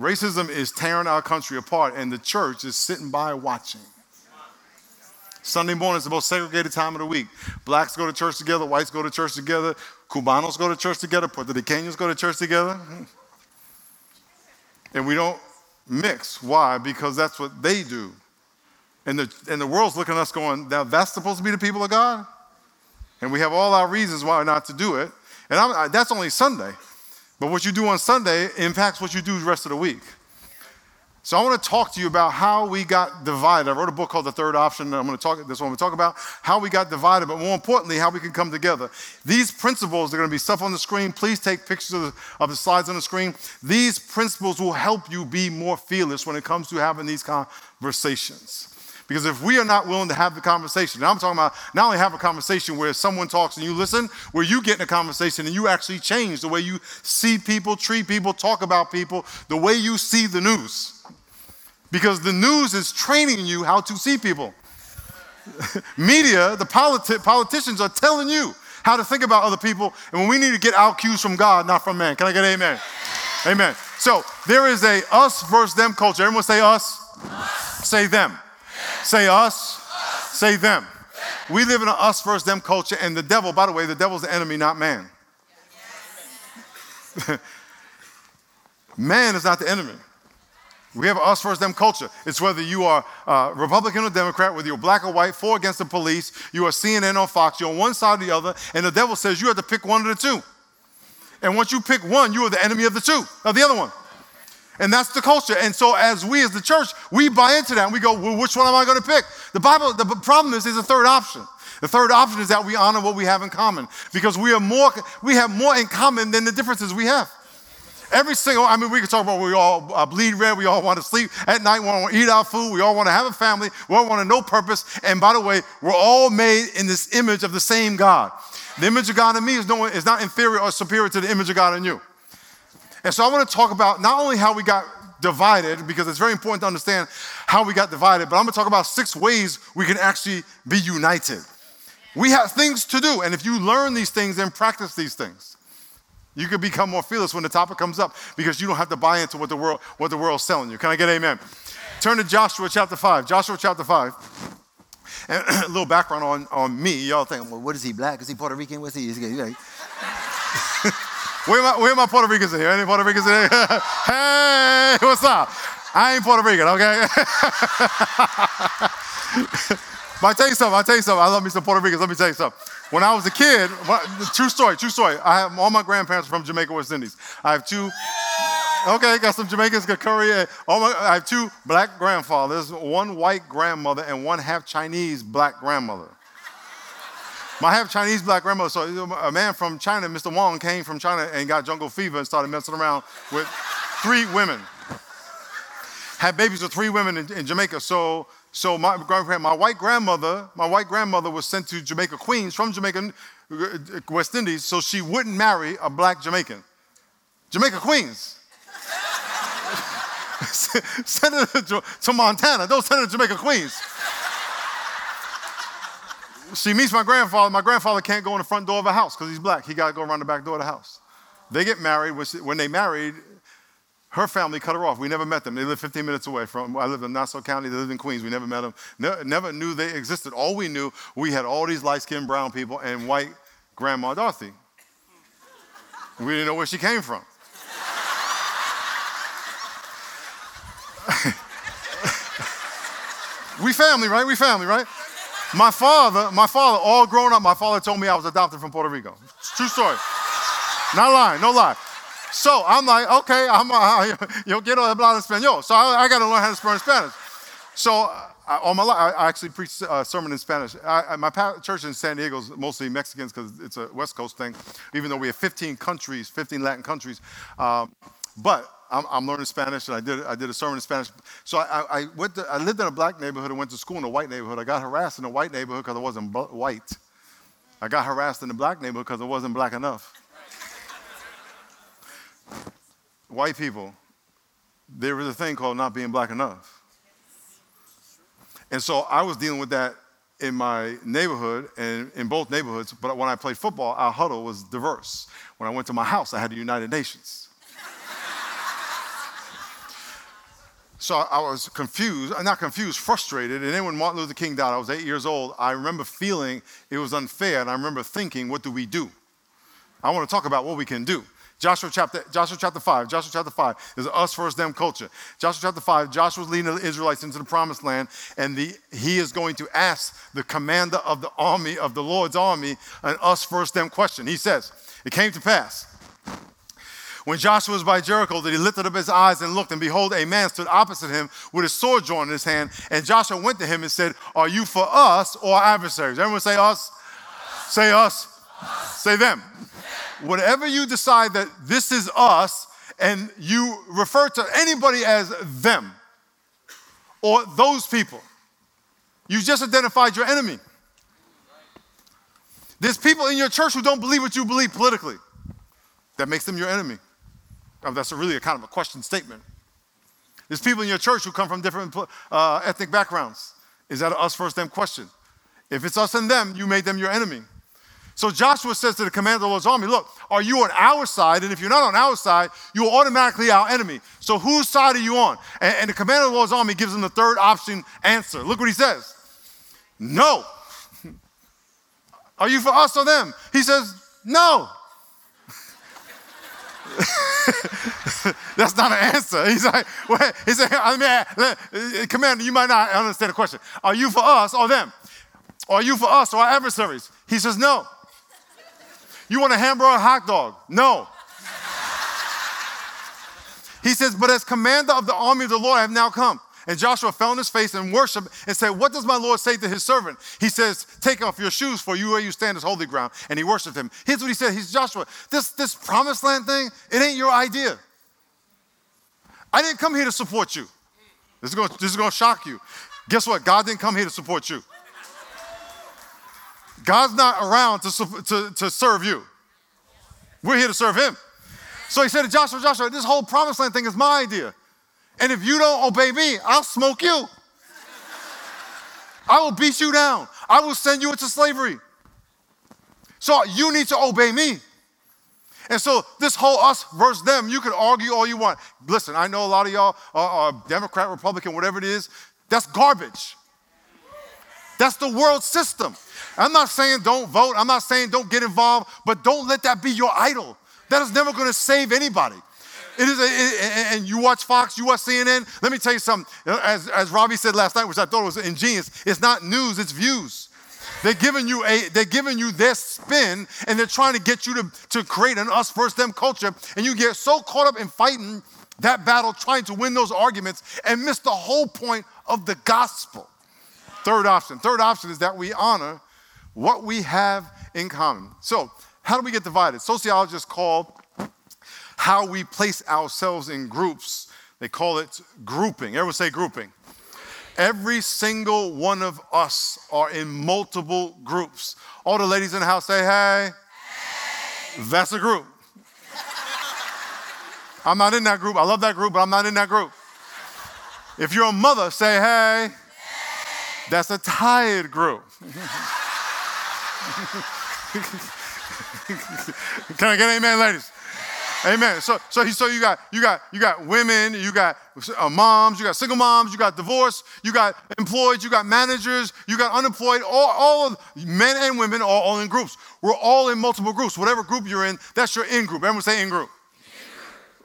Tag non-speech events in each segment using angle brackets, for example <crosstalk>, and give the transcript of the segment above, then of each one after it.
Racism is tearing our country apart, and the church is sitting by watching. Sunday morning is the most segregated time of the week. Blacks go to church together, whites go to church together, Cubanos go to church together, Puerto Ricanians go to church together. Hmm. And we don't mix. Why? Because that's what they do. And the, and the world's looking at us going, now that's supposed to be the people of God? And we have all our reasons why not to do it. And I, that's only Sunday. But what you do on Sunday impacts what you do the rest of the week. So I want to talk to you about how we got divided. I wrote a book called The Third Option. I'm going to talk this one. To talk about how we got divided, but more importantly, how we can come together. These principles are going to be stuff on the screen. Please take pictures of the, of the slides on the screen. These principles will help you be more fearless when it comes to having these conversations. Because if we are not willing to have the conversation, now I'm talking about not only have a conversation where someone talks and you listen, where you get in a conversation and you actually change the way you see people, treat people, talk about people, the way you see the news. Because the news is training you how to see people. <laughs> Media, the politi- politicians are telling you how to think about other people, and when we need to get our cues from God, not from man. Can I get amen? Amen. So there is a us versus them culture. Everyone say us. us. Say them. Say us. us. Say them. We live in an us versus them culture, and the devil, by the way, the devil's the enemy, not man. <laughs> man is not the enemy. We have us versus them culture. It's whether you are uh, Republican or Democrat, whether you're black or white, for or against the police, you are CNN or Fox, you're on one side or the other, and the devil says you have to pick one of the two. And once you pick one, you are the enemy of the two, of the other one. And that's the culture. And so, as we as the church, we buy into that and we go, well, which one am I going to pick? The Bible, the problem is, there's a third option. The third option is that we honor what we have in common because we are more, we have more in common than the differences we have. Every single, I mean, we can talk about we all uh, bleed red, we all want to sleep at night, we want to eat our food, we all want to have a family, we all want to know purpose. And by the way, we're all made in this image of the same God. The image of God in me is, no, is not inferior or superior to the image of God in you. And so I want to talk about not only how we got divided, because it's very important to understand how we got divided, but I'm going to talk about six ways we can actually be united. We have things to do, and if you learn these things and practice these things, you can become more fearless when the topic comes up because you don't have to buy into what the world what the world's selling you. Can I get amen? Turn to Joshua chapter 5. Joshua chapter 5. And <clears throat> a little background on, on me. Y'all think, well, what is he, black? Is he Puerto Rican? What's he? Is he <laughs> <laughs> where, my, where my Puerto Ricans in here? Any Puerto Ricans in here? <laughs> hey, what's up? I ain't Puerto Rican, okay? <laughs> but I tell you something, I tell you something. I love me some Puerto Ricans. Let me tell you something. When I was a kid, true story, true story. I have all my grandparents from Jamaica, West Indies. I have two. Okay, got some Jamaicans, got curry. All my, I have two black grandfathers, one white grandmother, and one half Chinese black grandmother. My half Chinese black grandmother, so a man from China, Mr. Wong, came from China and got jungle fever and started messing around with three women. Had babies with three women in, in Jamaica. So so my my white grandmother, my white grandmother was sent to Jamaica Queens from Jamaica, uh, West Indies, so she wouldn't marry a black Jamaican. Jamaica Queens. <laughs> send her to, to Montana. Don't send her to Jamaica Queens. She meets my grandfather. My grandfather can't go in the front door of a house because he's black. He got to go around the back door of the house. They get married. When they married, her family cut her off. We never met them. They lived 15 minutes away from. I lived in Nassau County. They lived in Queens. We never met them. Ne- never knew they existed. All we knew, we had all these light-skinned brown people and white Grandma Dorothy. We didn't know where she came from. <laughs> we family, right? We family, right? My father, my father, all grown up, my father told me I was adopted from Puerto Rico. True story. Not lying, no lie. So I'm like, okay, I'm, <laughs> uh, yo quiero hablar español. So I, I got to learn how to speak Spanish. So I, all my life, I actually preach a sermon in Spanish. I, my church in San Diego is mostly Mexicans because it's a West Coast thing, even though we have 15 countries, 15 Latin countries. Um, but I'm, I'm, learning Spanish, and I did, I did a sermon in Spanish. So I, I, went to, I lived in a black neighborhood and went to school in a white neighborhood. I got harassed in a white neighborhood because I wasn't white. I got harassed in the black neighborhood because I wasn't black enough white people, there was a thing called not being black enough. And so I was dealing with that in my neighborhood and in both neighborhoods. But when I played football, our huddle was diverse. When I went to my house, I had the United Nations. So I was confused, not confused, frustrated. And then when Martin Luther King died, I was eight years old. I remember feeling it was unfair, and I remember thinking, what do we do? I want to talk about what we can do. Joshua chapter, Joshua chapter 5, Joshua chapter 5 is us versus them culture. Joshua chapter 5, Joshua's leading the Israelites into the promised land, and the, he is going to ask the commander of the army, of the Lord's army, an us versus them question. He says, It came to pass when Joshua was by Jericho, that he lifted up his eyes and looked, and behold, a man stood opposite him with his sword drawn in his hand. And Joshua went to him and said, Are you for us or adversaries? Everyone say us. us. Say us. us. Say them whatever you decide that this is us, and you refer to anybody as them or those people, you just identified your enemy. There's people in your church who don't believe what you believe politically. That makes them your enemy. Oh, that's really a kind of a question statement. There's people in your church who come from different uh, ethnic backgrounds. Is that a us first them question? If it's us and them, you made them your enemy. So Joshua says to the commander of the Lord's army, Look, are you on our side? And if you're not on our side, you are automatically our enemy. So whose side are you on? And, and the commander of the Lord's army gives him the third option answer. Look what he says No. <laughs> Are you for us or them? He says, No. <laughs> That's not an answer. He's like, well, he said, I mean, uh, Commander, you might not understand the question. Are you for us or them? Are you for us or our adversaries? He says, No. You want a hamburger or a hot dog? No. he says, But as commander of the army of the Lord, I have now come. And Joshua fell on his face and worshiped and said, What does my Lord say to his servant? He says, Take off your shoes, for you where you stand is holy ground. And he worshiped him. Here's what he said. He's Joshua, this, this promised land thing, it ain't your idea. I didn't come here to support you. This is going, this is going to shock you. Guess what? God didn't come here to support you. God's not around to, to, to serve you. We're here to serve him. So he said to Joshua, Joshua, this whole promised land thing is my idea. And if you don't obey me, I'll smoke you. I will beat you down. I will send you into slavery. So you need to obey me. And so this whole us versus them, you can argue all you want. Listen, I know a lot of y'all are, are Democrat, Republican, whatever it is. That's garbage. That's the world system. I'm not saying don't vote. I'm not saying don't get involved, but don't let that be your idol. That is never going to save anybody. It is, a, it, and you watch Fox, you watch CNN. Let me tell you something. As, as Robbie said last night, which I thought was ingenious, it's not news, it's views. They're giving you a, they're giving you their spin, and they're trying to get you to, to create an us versus them culture, and you get so caught up in fighting that battle, trying to win those arguments, and miss the whole point of the gospel. Third option. Third option is that we honor what we have in common. So, how do we get divided? Sociologists call how we place ourselves in groups, they call it grouping. Everyone say grouping. Every single one of us are in multiple groups. All the ladies in the house say, hey. hey. That's a group. I'm not in that group. I love that group, but I'm not in that group. If you're a mother, say, hey. hey. That's a tired group. <laughs> Can I get amen, ladies? Amen. So, so, so you got you got you got women, you got uh, moms, you got single moms, you got divorced, you got employed, you got managers, you got unemployed. All, all of men and women are all in groups. We're all in multiple groups. Whatever group you're in, that's your in group. Everyone say in group.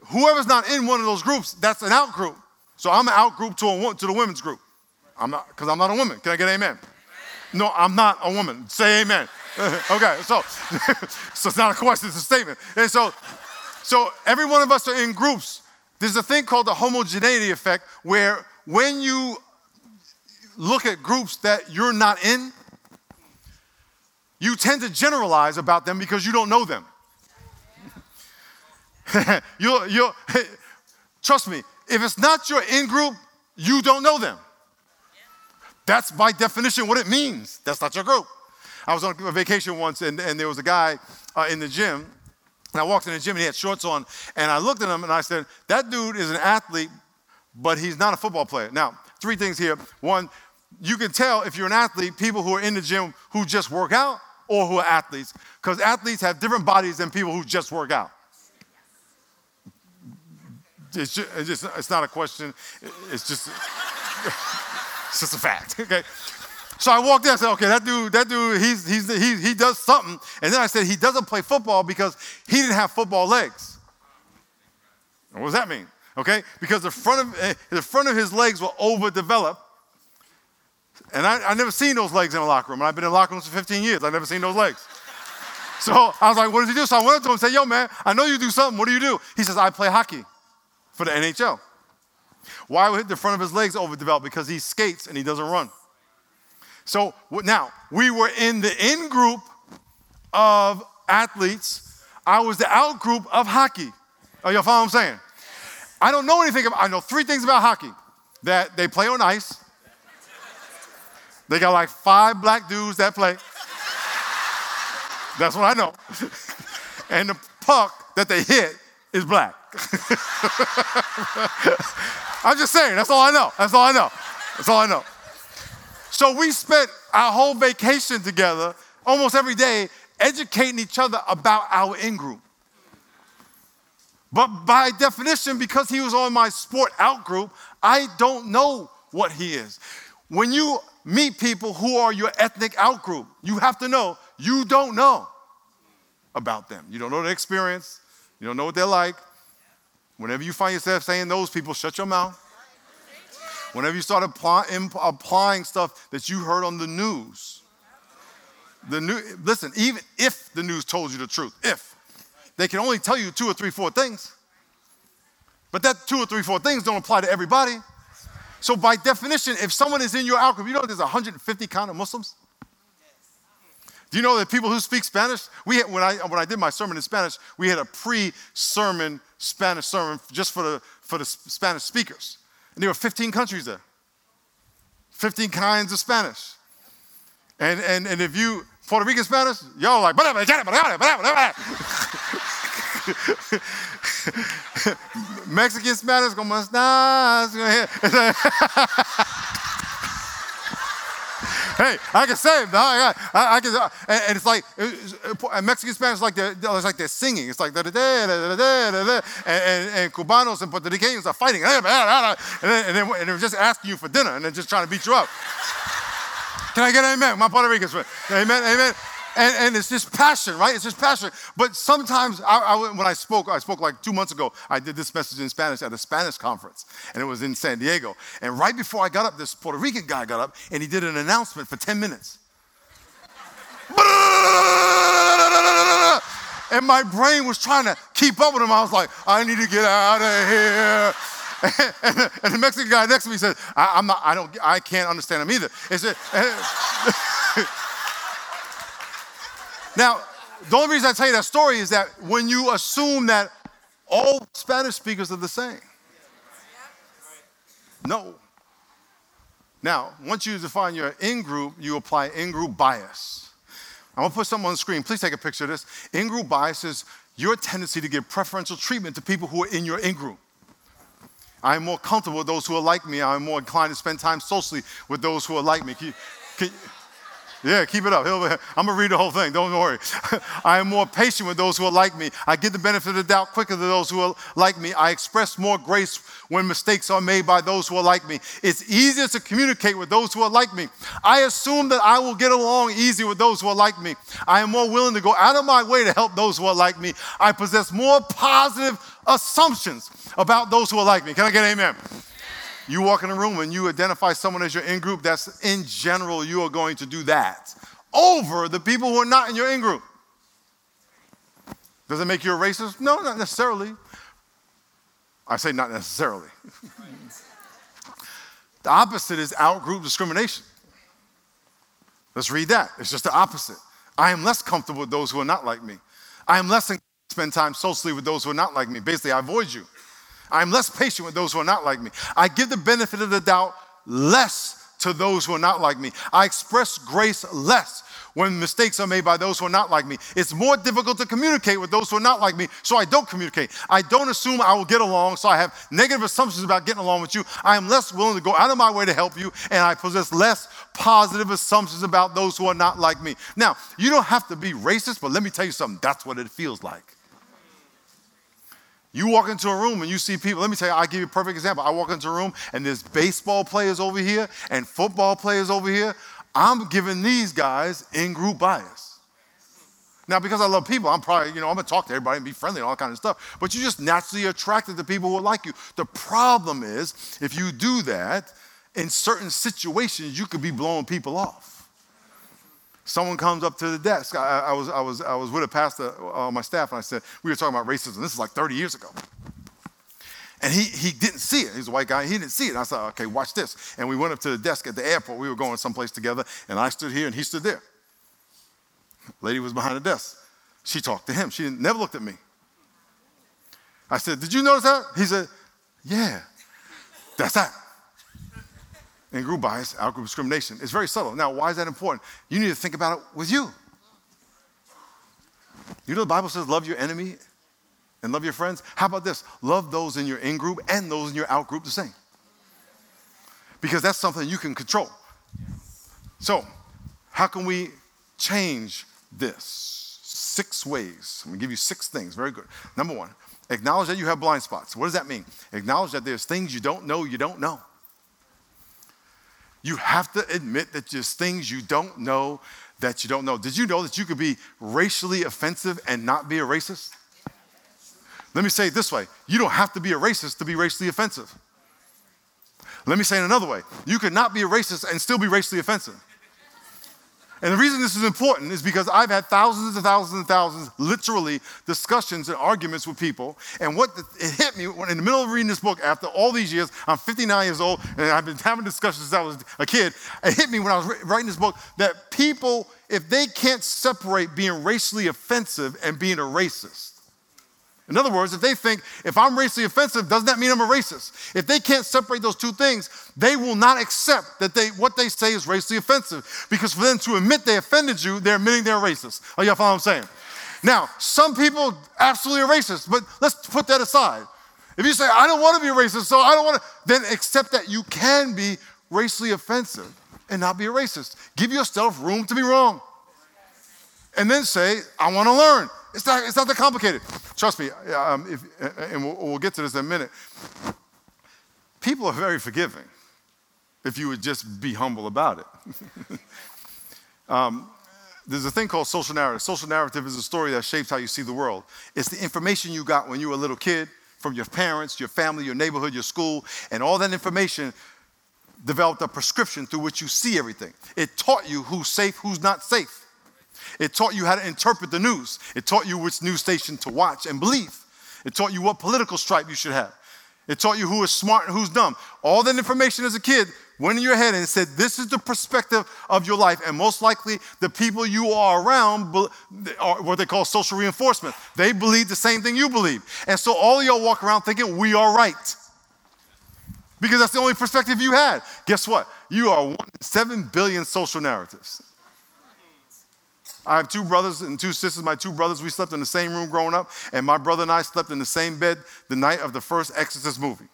Whoever's not in one of those groups, that's an out group. So I'm an out group to a to the women's group. I'm not because I'm not a woman. Can I get amen? No, I'm not a woman. Say amen. <laughs> okay, so, <laughs> so it's not a question, it's a statement. And so, so every one of us are in groups. There's a thing called the homogeneity effect where when you look at groups that you're not in, you tend to generalize about them because you don't know them. <laughs> you'll, you'll, <laughs> trust me, if it's not your in group, you don't know them. That's by definition what it means. That's not your group. I was on a vacation once, and, and there was a guy uh, in the gym. And I walked in the gym, and he had shorts on. And I looked at him, and I said, That dude is an athlete, but he's not a football player. Now, three things here. One, you can tell if you're an athlete, people who are in the gym who just work out or who are athletes, because athletes have different bodies than people who just work out. it's just, it's, just, it's not a question. It's just, <laughs> it's just a fact. Okay. So I walked in. I said, okay, that dude, that dude, he's, he's, he, he does something. And then I said, he doesn't play football because he didn't have football legs. What does that mean? Okay, because the front of eh, the front of his legs were overdeveloped, and I, I never seen those legs in a locker room. And I've been in locker rooms for 15 years. I've never seen those legs. <laughs> So I was like, what does he do? So I went up to him and said, yo, man, I know you do something. What do you do? He says, I play hockey for the NHL. Why would the front of his legs overdeveloped? Because he skates and he doesn't run. So now we were in the in group of athletes. I was the out group of hockey. Oh, y'all follow what I'm saying? I don't know anything about, I know three things about hockey that they play on ice. They got like five black dudes that play. That's what I know. <laughs> and the puck that they hit is black. <laughs> I'm just saying, that's all I know. That's all I know. That's all I know. So we spent our whole vacation together, almost every day, educating each other about our in group. But by definition, because he was on my sport out group, I don't know what he is. When you meet people who are your ethnic out group, you have to know you don't know about them. You don't know their experience, you don't know what they're like. Whenever you find yourself saying those people, shut your mouth. Whenever you start apply, imp, applying stuff that you heard on the news, the new, listen, even if the news told you the truth, if they can only tell you two or three, four things. But that two or three, four things don't apply to everybody. So by definition, if someone is in your out group, you know there's 150 kind of Muslims. Do you know that people who speak Spanish? We had, when I when I did my sermon in Spanish, we had a pre-sermon Spanish sermon just for the for the Spanish speakers, and there were 15 countries there, 15 kinds of Spanish, and and and if you Puerto Rican Spanish, y'all like, <laughs> Mexican Spanish, como estás? <laughs> hey, I can it. I, I, I can, uh, and, and, it's like and uh, Mexican Spanish, like they're, it's like they're singing. It's like da da da da da da da, and, and Cubanos and Puerto Ricans are fighting, <laughs> and then, and, then, and they're just asking you for dinner, and they're just trying to beat you up. Can I get an amen? My Puerto Rican friend. Amen, amen. And, and, it's just passion, right? It's just passion. But sometimes, I, I, when I spoke, I spoke like two months ago, I did this message in Spanish at a Spanish conference, and it was in San Diego. And right before I got up, this Puerto Rican guy got up, and he did an announcement for 10 minutes. and my brain was trying to keep up with him. I was like, I need to get out of here. <laughs> and, the, Mexican guy next to me said, I, am not, I don't, I can't understand him either. <laughs> now, the only reason I tell you that story is that when you assume that all Spanish speakers are the same. No. Now, once you define your in group, you apply in group bias. I'm gonna put something on the screen. Please take a picture of this. In group bias is your tendency to give preferential treatment to people who are in your in group. I am more comfortable with those who are like me. I am more inclined to spend time socially with those who are like me. Can, can, yeah, keep it up. I'm going to read the whole thing. Don't worry. <laughs> I am more patient with those who are like me. I give the benefit of the doubt quicker to those who are like me. I express more grace when mistakes are made by those who are like me. It's easier to communicate with those who are like me. I assume that I will get along easy with those who are like me. I am more willing to go out of my way to help those who are like me. I possess more positive assumptions about those who are like me. Can I get an amen? You walk in a room and you identify someone as your in group, that's in general, you are going to do that over the people who are not in your in group. Does it make you a racist? No, not necessarily. I say not necessarily. <laughs> the opposite is out group discrimination. Let's read that. It's just the opposite. I am less comfortable with those who are not like me. I am less inclined to spend time socially with those who are not like me. Basically, I avoid you. I'm less patient with those who are not like me. I give the benefit of the doubt less to those who are not like me. I express grace less when mistakes are made by those who are not like me. It's more difficult to communicate with those who are not like me, so I don't communicate. I don't assume I will get along, so I have negative assumptions about getting along with you. I am less willing to go out of my way to help you, and I possess less positive assumptions about those who are not like me. Now, you don't have to be racist, but let me tell you something that's what it feels like. You walk into a room and you see people. Let me tell you, I'll give you a perfect example. I walk into a room and there's baseball players over here and football players over here. I'm giving these guys in group bias. Now, because I love people, I'm probably, you know, I'm gonna talk to everybody and be friendly and all kind of stuff. But you're just naturally attracted to people who like you. The problem is, if you do that, in certain situations, you could be blowing people off. Someone comes up to the desk. I, I was, I, was, I was with a pastor on my staff, and I said, We were talking about racism. This is like 30 years ago. And he, he didn't see it. He's a white guy. He didn't see it. And I said, Okay, watch this. And we went up to the desk at the airport. We were going someplace together, and I stood here, and he stood there. Lady was behind the desk. She talked to him. She never looked at me. I said, Did you notice that? He said, Yeah, that's that and group bias, outgroup discrimination. It's very subtle. Now, why is that important? You need to think about it with you. You know the Bible says love your enemy and love your friends? How about this? Love those in your in group and those in your out group the same. Because that's something you can control. So, how can we change this? Six ways. I'm gonna give you six things. Very good. Number one, acknowledge that you have blind spots. What does that mean? Acknowledge that there's things you don't know you don't know. You have to admit that there's things you don't know that you don't know. Did you know that you could be racially offensive and not be a racist? Let me say it this way you don't have to be a racist to be racially offensive. Let me say it another way you could not be a racist and still be racially offensive. And the reason this is important is because I've had thousands and thousands and thousands, literally, discussions and arguments with people. And what it hit me when in the middle of reading this book after all these years, I'm 59 years old, and I've been having discussions since I was a kid. It hit me when I was writing this book that people, if they can't separate being racially offensive and being a racist, in other words, if they think if I'm racially offensive, doesn't that mean I'm a racist? If they can't separate those two things, they will not accept that they what they say is racially offensive. Because for them to admit they offended you, they're admitting they're racist. Are y'all follow what I'm saying? Now, some people absolutely are racist, but let's put that aside. If you say, I don't want to be racist, so I don't want to, then accept that you can be racially offensive and not be a racist. Give yourself room to be wrong. And then say, I want to learn. It's not, it's not that complicated. Trust me, um, if, and we'll, we'll get to this in a minute. People are very forgiving if you would just be humble about it. <laughs> um, there's a thing called social narrative. Social narrative is a story that shapes how you see the world. It's the information you got when you were a little kid from your parents, your family, your neighborhood, your school, and all that information developed a prescription through which you see everything. It taught you who's safe, who's not safe. It taught you how to interpret the news. It taught you which news station to watch and believe. It taught you what political stripe you should have. It taught you who is smart and who's dumb. All that information as a kid went in your head and said, This is the perspective of your life. And most likely, the people you are around are what they call social reinforcement. They believe the same thing you believe. And so all of y'all walk around thinking, We are right. Because that's the only perspective you had. Guess what? You are one in seven billion social narratives. I have two brothers and two sisters. My two brothers, we slept in the same room growing up, and my brother and I slept in the same bed the night of the first Exorcist movie.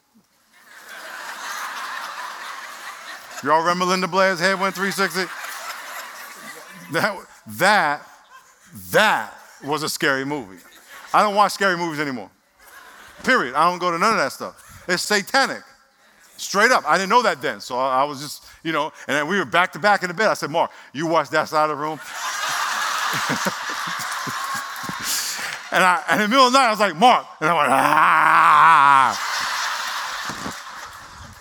Y'all remember Linda Blair's Head Went 360? That, that, that was a scary movie. I don't watch scary movies anymore. Period. I don't go to none of that stuff. It's satanic. Straight up. I didn't know that then. So I, I was just, you know, and then we were back to back in the bed. I said, Mark, you watch that side of the room. <laughs> and, I, and in the middle of the night, I was like, Mark. And I went, ah.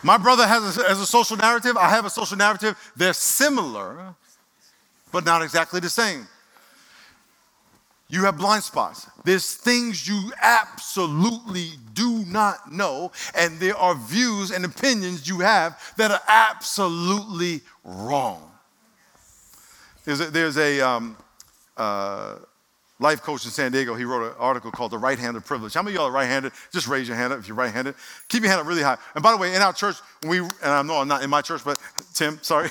My brother has a, has a social narrative. I have a social narrative. They're similar, but not exactly the same. You have blind spots. There's things you absolutely do not know, and there are views and opinions you have that are absolutely wrong. There's a, there's a um, uh, life coach in San Diego, he wrote an article called The Right Hand of Privilege. How many of y'all are right handed? Just raise your hand up if you're right handed. Keep your hand up really high. And by the way, in our church, we, and I know I'm not in my church, but Tim, sorry.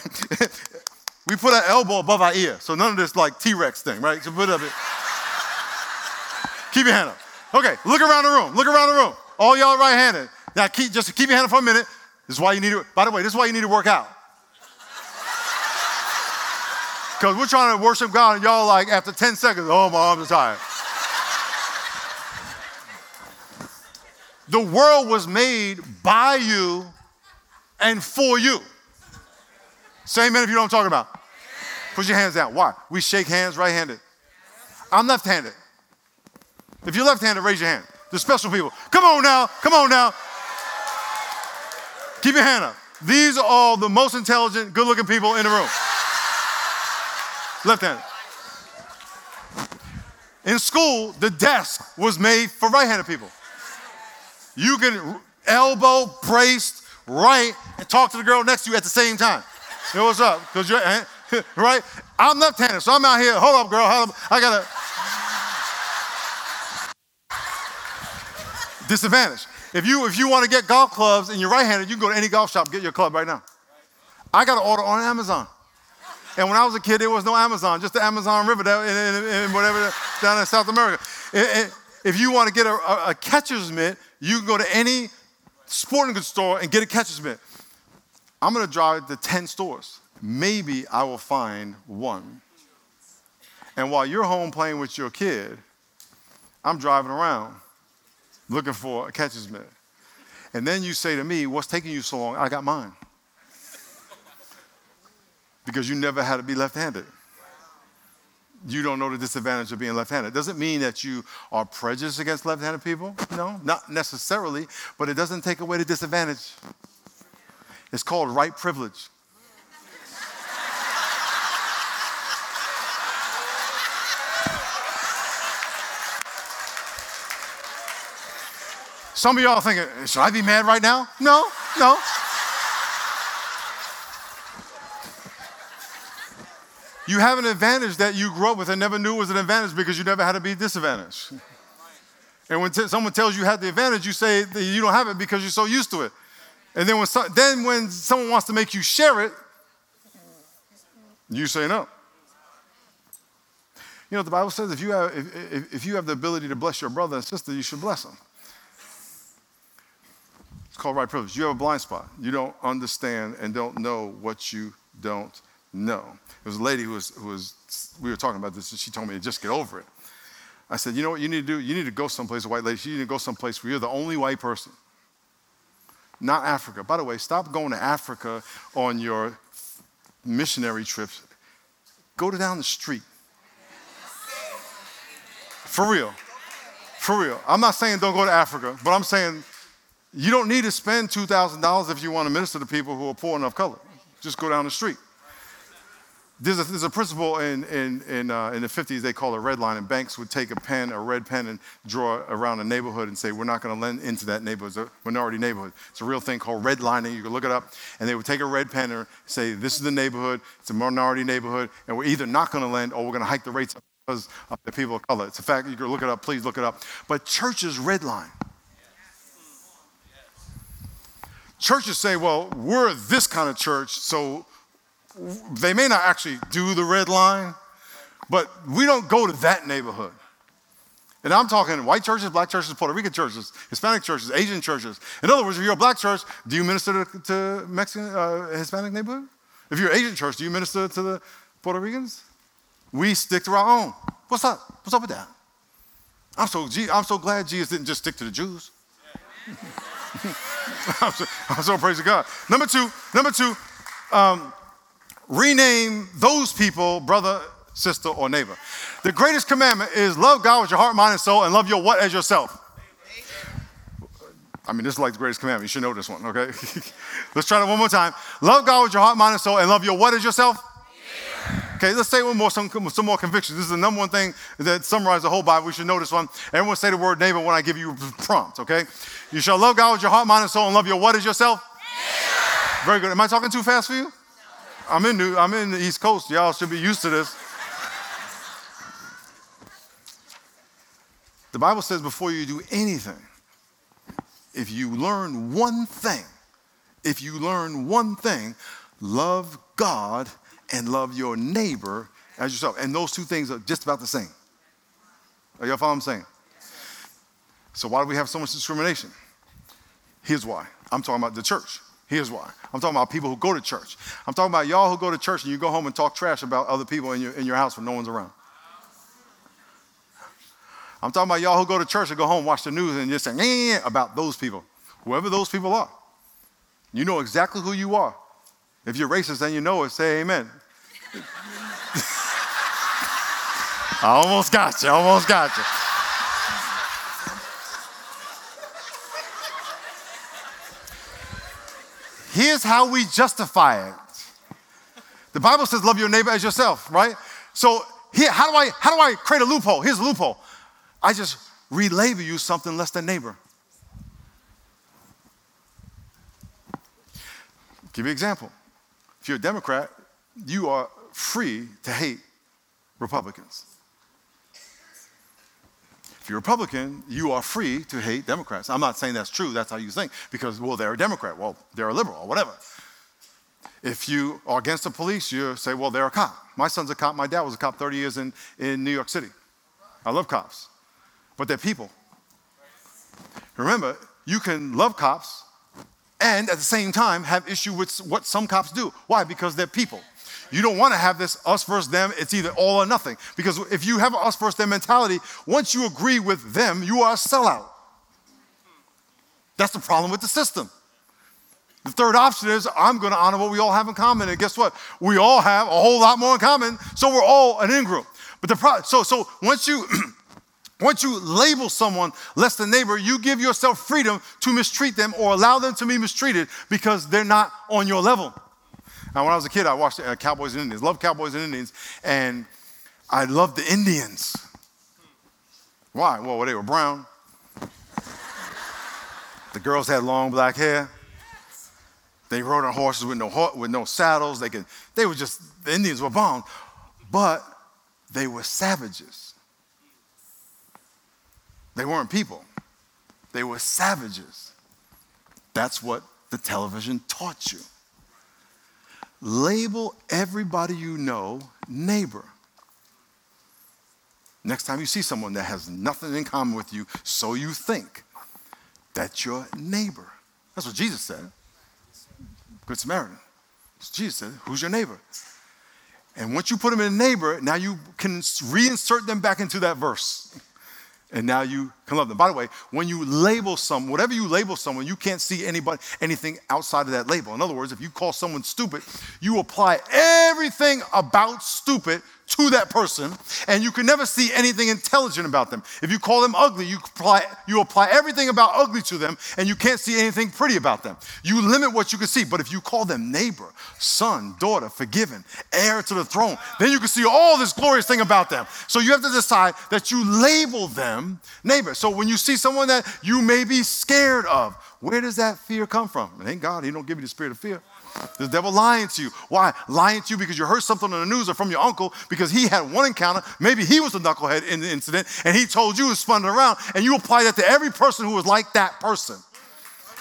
<laughs> we put our elbow above our ear. So none of this like T Rex thing, right? So put up keep your hand up. Okay, look around the room. Look around the room. All y'all right handed. Now keep, just keep your hand up for a minute. This is why you need to, by the way, this is why you need to work out. Because we're trying to worship God and y'all like after 10 seconds, oh, my arms are tired. The world was made by you and for you. Say amen if you know what I'm talking about. Put your hands out. Why? We shake hands right handed. I'm left handed. If you're left handed, raise your hand. The special people. Come on now. Come on now. Keep your hand up. These are all the most intelligent, good looking people in the room. Left handed. In school, the desk was made for right handed people. You can elbow, braced, right, and talk to the girl next to you at the same time. Hey, what's up? Because you're eh, <laughs> right. I'm left-handed, so I'm out here. Hold up, girl. Hold up. I gotta. Disadvantage. If you if you want to get golf clubs and you're right-handed, you can go to any golf shop get your club right now. I got to order on Amazon. And when I was a kid, there was no Amazon, just the Amazon River and whatever down in South America. If you want to get a, a catcher's mitt, you can go to any sporting goods store and get a catcher's mitt. I'm going to drive to 10 stores. Maybe I will find one. And while you're home playing with your kid, I'm driving around looking for a catcher's mitt. And then you say to me, What's taking you so long? I got mine. Because you never had to be left handed. You don't know the disadvantage of being left handed. Doesn't mean that you are prejudiced against left handed people. No, not necessarily, but it doesn't take away the disadvantage. It's called right privilege. Some of y'all thinking, should I be mad right now? No, no. You have an advantage that you grew up with and never knew was an advantage because you never had to be disadvantaged. And when t- someone tells you you have the advantage, you say you don't have it because you're so used to it. And then when, so- then when someone wants to make you share it, you say no. You know, the Bible says if you have, if, if you have the ability to bless your brother and sister, you should bless them. It's called right privilege. You have a blind spot. You don't understand and don't know what you don't know. It was a lady who was, who was, we were talking about this, and she told me to just get over it. I said, you know what you need to do? You need to go someplace, a white lady, you need to go someplace where you're the only white person not Africa. By the way, stop going to Africa on your missionary trips. Go to down the street. For real. For real. I'm not saying don't go to Africa, but I'm saying you don't need to spend $2,000 if you want to minister to people who are poor enough color. Just go down the street. There's a, there's a principle in, in, in, uh, in the 50s, they call it red line, and banks would take a pen, a red pen, and draw around a neighborhood and say, We're not going to lend into that neighborhood. It's a minority neighborhood. It's a real thing called redlining. You can look it up. And they would take a red pen and say, This is the neighborhood, it's a minority neighborhood, and we're either not going to lend or we're going to hike the rates up because of the people of color. It's a fact. You can look it up. Please look it up. But churches redline. Churches say, Well, we're this kind of church, so they may not actually do the red line, but we don't go to that neighborhood. And I'm talking white churches, black churches, Puerto Rican churches, Hispanic churches, Asian churches. In other words, if you're a black church, do you minister to, to Mexican, uh, Hispanic neighborhood? If you're an Asian church, do you minister to the Puerto Ricans? We stick to our own. What's up? What's up with that? I'm so, I'm so glad Jesus didn't just stick to the Jews. <laughs> I'm, so, I'm so praise God. Number two, number two, um, rename those people brother, sister, or neighbor. The greatest commandment is love God with your heart, mind, and soul, and love your what as yourself. I mean, this is like the greatest commandment. You should know this one, okay? <laughs> let's try that one more time. Love God with your heart, mind, and soul, and love your what as yourself? Okay, let's say one more, some, some more convictions. This is the number one thing that summarizes the whole Bible. We should know this one. Everyone say the word neighbor when I give you <laughs> a prompt, okay? You shall love God with your heart, mind, and soul, and love your what as yourself? Very good. Am I talking too fast for you? I'm in, New, I'm in the East Coast. Y'all should be used to this. The Bible says before you do anything, if you learn one thing, if you learn one thing, love God and love your neighbor as yourself. And those two things are just about the same. Are y'all follow what I'm saying? So why do we have so much discrimination? Here's why. I'm talking about the church. Here's why. I'm talking about people who go to church. I'm talking about y'all who go to church and you go home and talk trash about other people in your, in your house when no one's around. I'm talking about y'all who go to church and go home, watch the news, and just say, yeah, about those people, whoever those people are. You know exactly who you are. If you're racist then you know it, say amen. <laughs> I almost got you, I almost got you. Here's how we justify it. The Bible says, love your neighbor as yourself, right? So here, how do I how do I create a loophole? Here's a loophole. I just relabel you something less than neighbor. Give you an example. If you're a Democrat, you are free to hate Republicans. If you're Republican, you are free to hate Democrats. I'm not saying that's true, that's how you think, because, well, they're a Democrat, well, they're a liberal, or whatever. If you are against the police, you say, well, they're a cop. My son's a cop, my dad was a cop 30 years in, in New York City. I love cops, but they're people. Remember, you can love cops and at the same time have issue with what some cops do. Why? Because they're people. You don't want to have this us versus them. It's either all or nothing. Because if you have an us versus them mentality, once you agree with them, you are a sellout. That's the problem with the system. The third option is I'm going to honor what we all have in common. And guess what? We all have a whole lot more in common, so we're all an in group. But the pro- so so once you <clears throat> Once you label someone less than neighbor, you give yourself freedom to mistreat them or allow them to be mistreated because they're not on your level. Now, when I was a kid, I watched uh, Cowboys and Indians, loved Cowboys and Indians, and I loved the Indians. Why? Well, they were brown. The girls had long black hair. They rode on horses with no, with no saddles. They, could, they were just, the Indians were bound, but they were savages. They weren't people, they were savages. That's what the television taught you. Label everybody you know neighbor. Next time you see someone that has nothing in common with you, so you think, that's your neighbor. That's what Jesus said. Good Samaritan. Jesus said, Who's your neighbor? And once you put them in a neighbor, now you can reinsert them back into that verse and now you can love them. By the way, when you label someone, whatever you label someone, you can't see anybody anything outside of that label. In other words, if you call someone stupid, you apply everything about stupid to that person, and you can never see anything intelligent about them. If you call them ugly, you apply, you apply everything about ugly to them, and you can't see anything pretty about them. You limit what you can see, but if you call them neighbor, son, daughter, forgiven, heir to the throne, then you can see all this glorious thing about them. So you have to decide that you label them neighbor. So when you see someone that you may be scared of, where does that fear come from? Thank God he don't give you the spirit of fear. The devil lying to you. Why? Lying to you because you heard something on the news or from your uncle because he had one encounter. Maybe he was the knucklehead in the incident and he told you and spun it around and you apply that to every person who was like that person.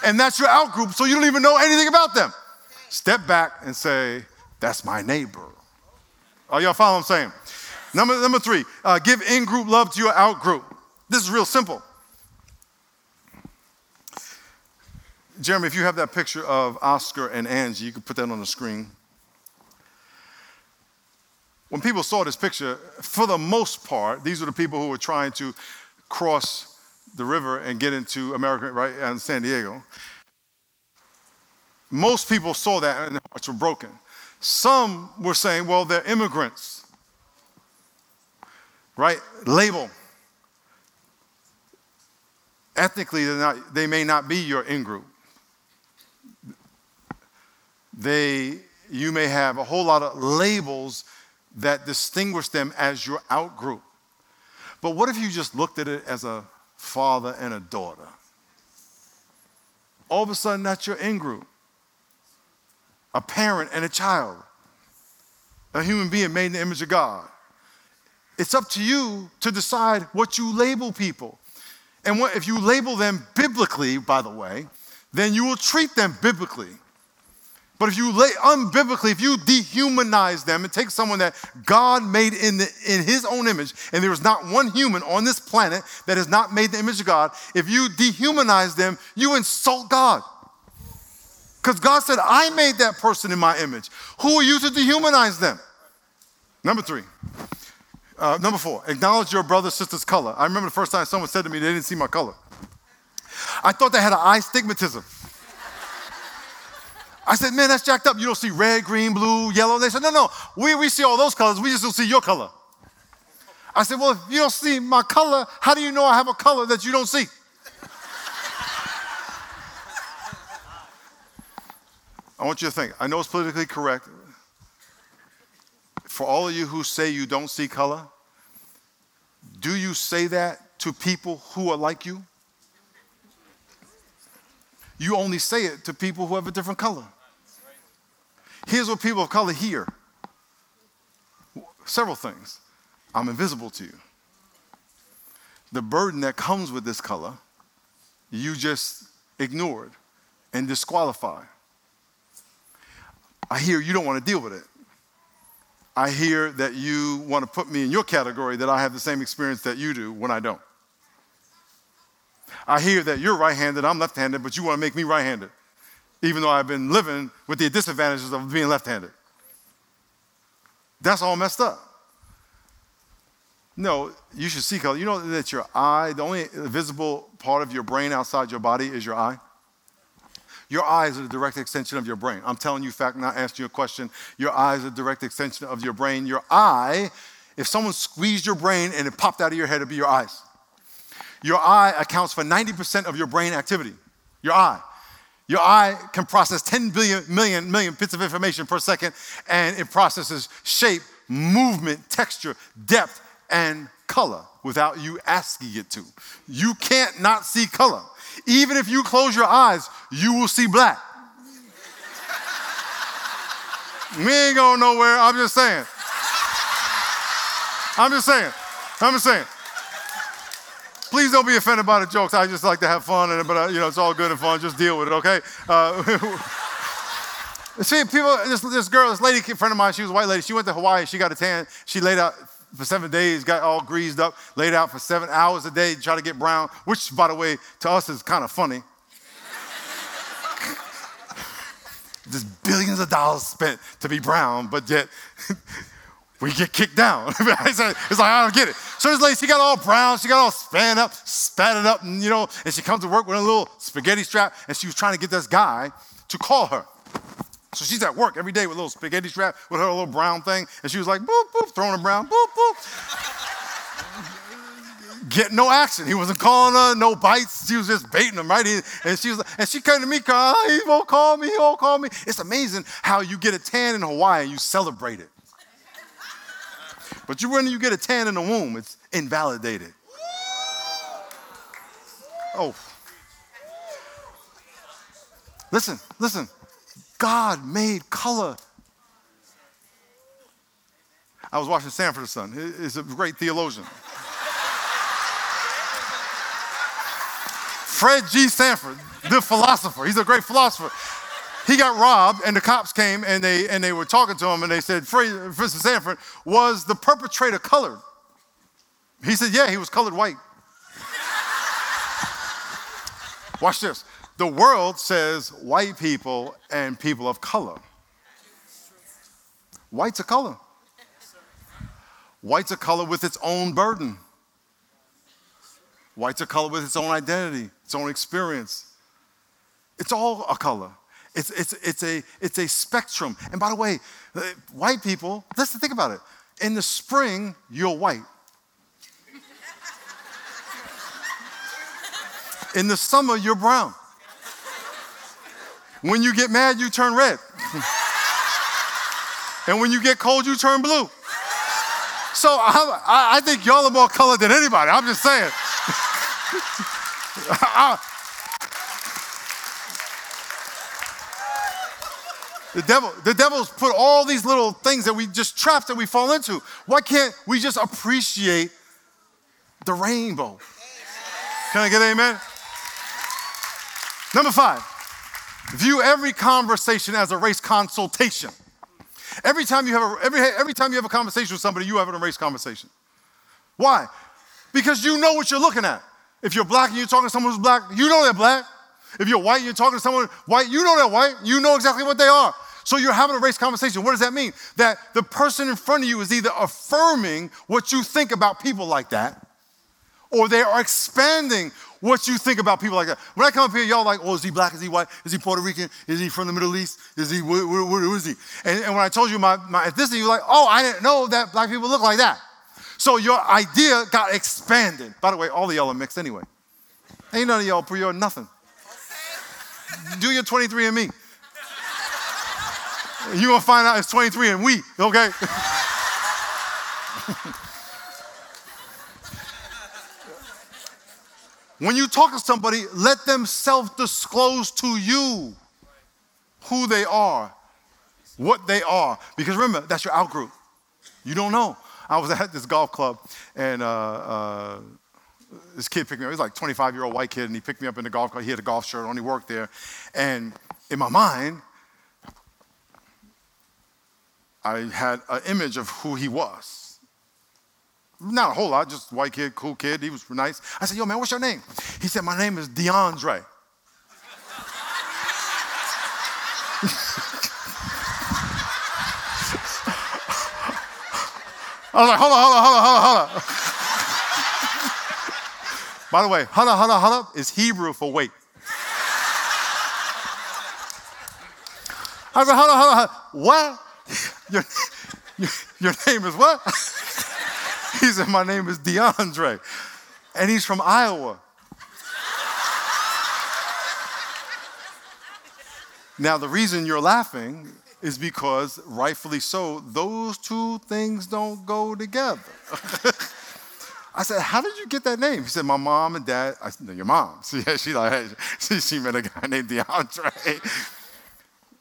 And that's your out group, so you don't even know anything about them. Step back and say, That's my neighbor. Are y'all follow what I'm saying? Number, number three, uh, give in group love to your out group. This is real simple. Jeremy, if you have that picture of Oscar and Angie, you could put that on the screen. When people saw this picture, for the most part, these were the people who were trying to cross the river and get into America, right, in San Diego. Most people saw that and their hearts were broken. Some were saying, well, they're immigrants, right? Label. Ethnically, not, they may not be your in group they, you may have a whole lot of labels that distinguish them as your outgroup. But what if you just looked at it as a father and a daughter? All of a sudden, that's your in group. A parent and a child, a human being made in the image of God. It's up to you to decide what you label people. And what, if you label them biblically, by the way, then you will treat them biblically. But if you lay unbiblically, if you dehumanize them and take someone that God made in, the, in his own image, and there is not one human on this planet that is not made the image of God, if you dehumanize them, you insult God. Because God said, I made that person in my image. Who are you to dehumanize them? Number three, Uh, number four, acknowledge your brother sister's color. I remember the first time someone said to me they didn't see my color. I thought they had an eye stigmatism. I said, man, that's jacked up. You don't see red, green, blue, yellow. They said, no, no, we, we see all those colors. We just don't see your color. I said, well, if you don't see my color, how do you know I have a color that you don't see? I want you to think. I know it's politically correct. For all of you who say you don't see color, do you say that to people who are like you? You only say it to people who have a different color. Here's what people of color hear several things. I'm invisible to you. The burden that comes with this color, you just ignored and disqualify. I hear you don't want to deal with it. I hear that you want to put me in your category that I have the same experience that you do when I don't. I hear that you're right handed, I'm left handed, but you want to make me right handed, even though I've been living with the disadvantages of being left handed. That's all messed up. No, you should see color. You know that your eye, the only visible part of your brain outside your body is your eye? Your eyes are the direct extension of your brain. I'm telling you fact, not asking you a question. Your eyes are a direct extension of your brain. Your eye, if someone squeezed your brain and it popped out of your head, it'd be your eyes. Your eye accounts for 90% of your brain activity. Your eye. Your eye can process 10 billion, million, million bits of information per second, and it processes shape, movement, texture, depth, and color without you asking it to. You can't not see color. Even if you close your eyes, you will see black. we ain't going nowhere. I'm just saying. I'm just saying. I'm just saying. Please don't be offended by the jokes. I just like to have fun, and but uh, you know it's all good and fun. Just deal with it, okay? Uh, <laughs> see, people. This, this girl, this lady, friend of mine, she was a white lady. She went to Hawaii. She got a tan. She laid out for seven days, got all greased up, laid out for seven hours a day, to try to get brown. Which, by the way, to us is kind of funny. <laughs> Just billions of dollars spent to be brown, but yet <laughs> we get kicked down. <laughs> it's like, I don't get it. So this lady, she got all brown, she got all span up, spatted up, and you know, and she comes to work with a little spaghetti strap, and she was trying to get this guy to call her. So she's at work every day with a little spaghetti strap with her little brown thing, and she was like, boop, boop, throwing a brown, boop, boop. Get no action. He wasn't calling her, no bites. She was just baiting him, right? And she was, and she came to me, oh, he won't call me, oh, he won't oh, call me. It's amazing how you get a tan in Hawaii and you celebrate it. But you, when you get a tan in the womb, it's invalidated. Oh. Listen, listen. God made color. I was watching Sanford Son. He's a great theologian. Fred G. Sanford, the philosopher. He's a great philosopher he got robbed, and the cops came and they and they were talking to him, and they said, Mr. Sanford, was the perpetrator colored? He said, Yeah, he was colored white. Watch this. The world says white people and people of color. White's a color. White's a color with its own burden. White's a color with its own identity, its own experience. It's all a color. It's, it's, it's, a, it's a spectrum. And by the way, uh, white people, let's think about it. In the spring, you're white. In the summer, you're brown. When you get mad, you turn red. <laughs> and when you get cold, you turn blue. So I, I think y'all are more colored than anybody. I'm just saying. <laughs> The devil, the devil's put all these little things that we just traps that we fall into. Why can't we just appreciate the rainbow? Can I get amen? Number five, view every conversation as a race consultation. Every time you have a, every, every time you have a conversation with somebody, you have a race conversation. Why? Because you know what you're looking at. If you're black and you're talking to someone who's black, you know they're black. If you're white and you're talking to someone white, you know they're white. You know exactly what they are. So you're having a race conversation. What does that mean? That the person in front of you is either affirming what you think about people like that, or they are expanding what you think about people like that. When I come up here, y'all like, oh, is he black? Is he white? Is he Puerto Rican? Is he from the Middle East? Is he, where, where, where is he? And, and, when I told you my, my ethnicity, you're like, oh, I didn't know that black people look like that. So your idea got expanded. By the way, all of y'all are mixed anyway. Ain't none of y'all pure nothing. Do your 23 and me. You're gonna find out it's 23 and we, okay? <laughs> when you talk to somebody, let them self disclose to you who they are, what they are. Because remember, that's your out group. You don't know. I was at this golf club and uh, uh, this kid picked me up. He was like 25 year old white kid and he picked me up in the golf club. He had a golf shirt on, he worked there. And in my mind, I had an image of who he was. Not a whole lot, just white kid, cool kid. He was nice. I said, Yo, man, what's your name? He said, My name is DeAndre. <laughs> I was like, hold on, hold on, hold on, hold on, hold on. By the way, on, hold on is Hebrew for wait. I said, on, hold on. What? <laughs> Your, your, your name is what? <laughs> he said, my name is DeAndre. And he's from Iowa. Now, the reason you're laughing is because, rightfully so, those two things don't go together. <laughs> I said, How did you get that name? He said, My mom and dad. I said, No, your mom. <laughs> Yeah, she like, <laughs> she, she met a guy named DeAndre. <laughs>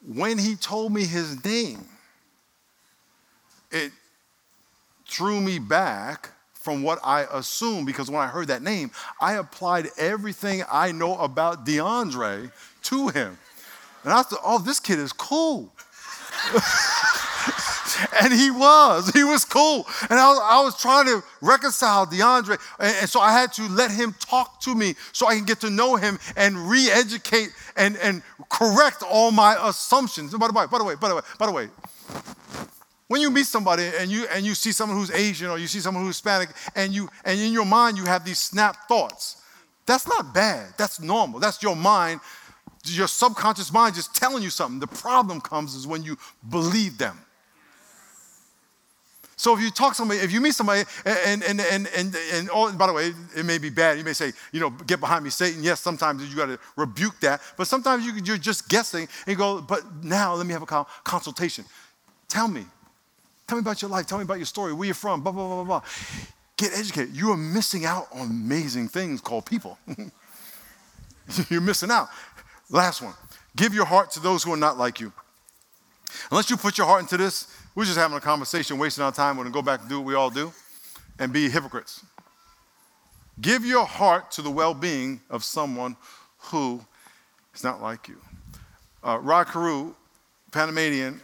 When he told me his name, it threw me back from what I assumed because when I heard that name, I applied everything I know about DeAndre to him. And I thought, oh, this kid is cool. And he was. He was cool. And I was, I was trying to reconcile DeAndre. And, and, so I had to let him talk to me so I can get to know him and re educate and, and correct all my assumptions. By the way, by the way, by the way, by the way, when you meet somebody and you and you see someone who's Asian or you see someone who's Hispanic and you and in your mind you have these snap thoughts, that's not bad. That's normal. That's your mind your subconscious mind just telling you something. The problem comes is when you believe them. So if you talk to somebody, if you meet somebody, and and and and and, oh, by the way, it may be bad. You may say, you know, get behind me, Satan. Yes, sometimes you got to rebuke that, but sometimes you, you're just guessing and go. But now let me have a consultation. Tell me, tell me about your life. Tell me about your story. Where you're from. Blah blah blah blah blah. Get educated. You are missing out on amazing things called people. <laughs> you're missing out. Last one. Give your heart to those who are not like you. Unless you put your heart into this, we're just having a conversation, wasting our time. We're going to go back and do what we all do and be hypocrites. Give your heart to the well being of someone who is not like you. Uh, Rod Carew, Panamanian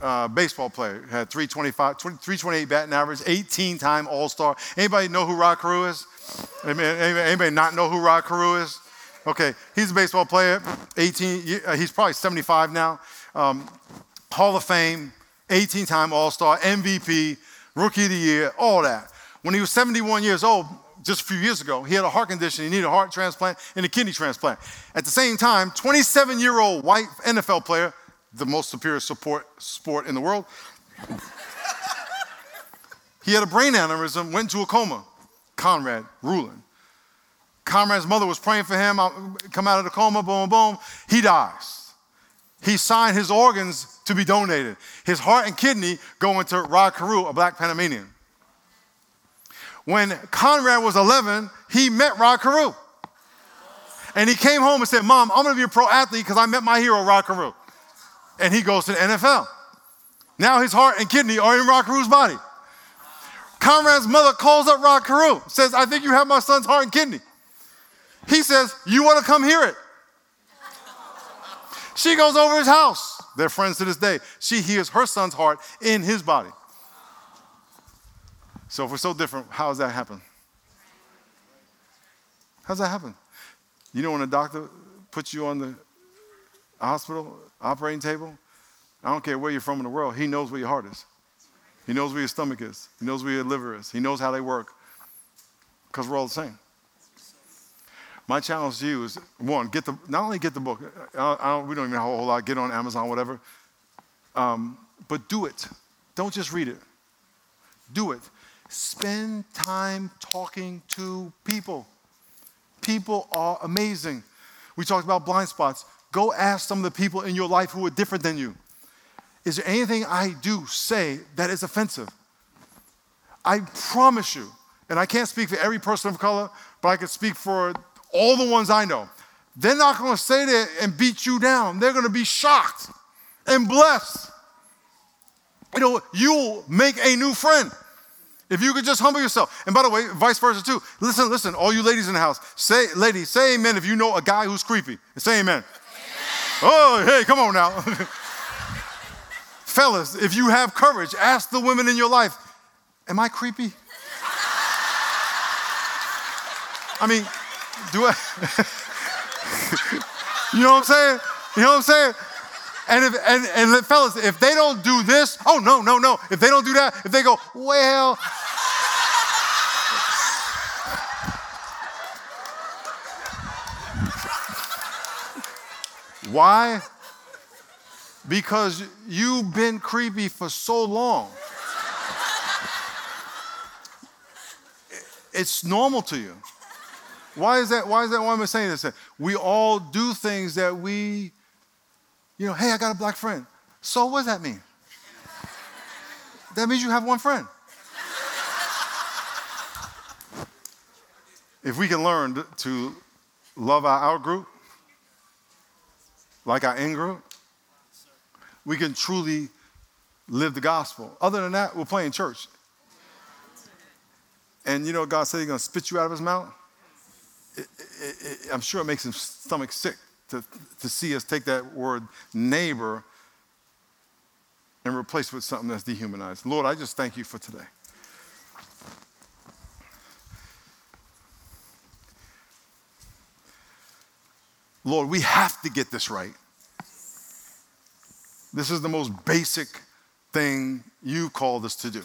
uh, baseball player, had 325, 328 batting average, 18 time All Star. Anybody know who Rod Carew is? Anybody, anybody not know who Rod Carew is? Okay, he's a baseball player, 18, uh, he's probably 75 now. Um, Hall of Fame, 18 time All Star, MVP, Rookie of the Year, all that. When he was 71 years old, just a few years ago, he had a heart condition. He needed a heart transplant and a kidney transplant. At the same time, 27 year old white NFL player, the most superior support, sport in the world, <laughs> he had a brain aneurysm, went into a coma. Konrad Reuland. Konrad's mother was praying for him, come out of the coma, boom, boom. He dies. He signed his organs to be donated. His heart and kidney go into Rod Carew, a black Panamanian. When Konrad was 11, he met Rod Carew. And he came home and said, Mom, I'm gonna be a pro athlete because I met my hero, Rod Carew. And he goes to the NFL. Now his heart and kidney are in Rod Carew's body. Konrad's mother calls up Rod Carew, says, I think you have my son's heart and kidney. He says, You want to come hear it? She goes over his house. They're friends to this day. She hears her son's heart in his body. So if we're so different, how does that happen? How does that happen? You know when a doctor puts you on the hospital, operating table, I don't care where you're from in the world, He knows where your heart is. He knows where your stomach is. He knows where your liver is. He knows how they work because we're all the same. My challenge to you is one, get the, not only get the book, I don't, we don't even have a whole lot, get on Amazon, whatever, um, but do it. Don't just read it. Do it. Spend time talking to people. People are amazing. We talked about blind spots. Go ask some of the people in your life who are different than you. Is there anything I do say that is offensive? I promise you, and I can't speak for every person of color, but I can speak for all the ones I know. They're not going to say that and beat you down. They're going to be shocked and blessed. You know, you'll make a new friend. If you could just humble yourself. And by the way, vice versa too. Listen, listen, all you ladies in the house, say, ladies, say amen if you know a guy who's creepy. Say amen. amen. Oh, hey, come on now. <laughs> Fellas, if you have courage, ask the women in your life, am I creepy? <laughs> I mean, do I? <laughs> you know what I'm saying? You know what I'm saying? And if and, and fellas, if they don't do this, oh no, no, no. If they don't do that, if they go, well. Why? Because you've been creepy for so long. It's normal to you. Why is that? Why is that? Why am I saying this? We all do things that we, you know, hey, I got a black friend. So what does that mean? That means you have one friend. If we can learn to love our out group like our in group, we can truly live the gospel. Other than that, we're playing church. And you know, God said He's going to spit you out of His mouth it, it, I'm sure it makes his stomach sick to, to see us take that word neighbor and replace it with something that's dehumanized. Lord, I just thank you for today. Lord, we have to get this right. This is the most basic thing you called us to do.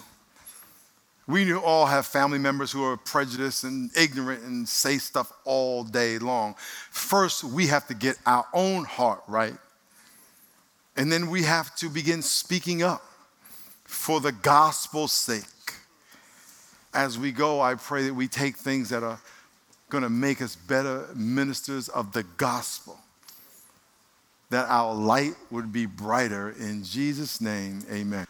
We all have family members who are prejudiced and ignorant and say stuff all day long. First, we have to get our own heart right. And then we have to begin speaking up for the gospel's sake. As we go, I pray that we take things that are going to make us better ministers of the gospel, that our light would be brighter. In Jesus' name, amen.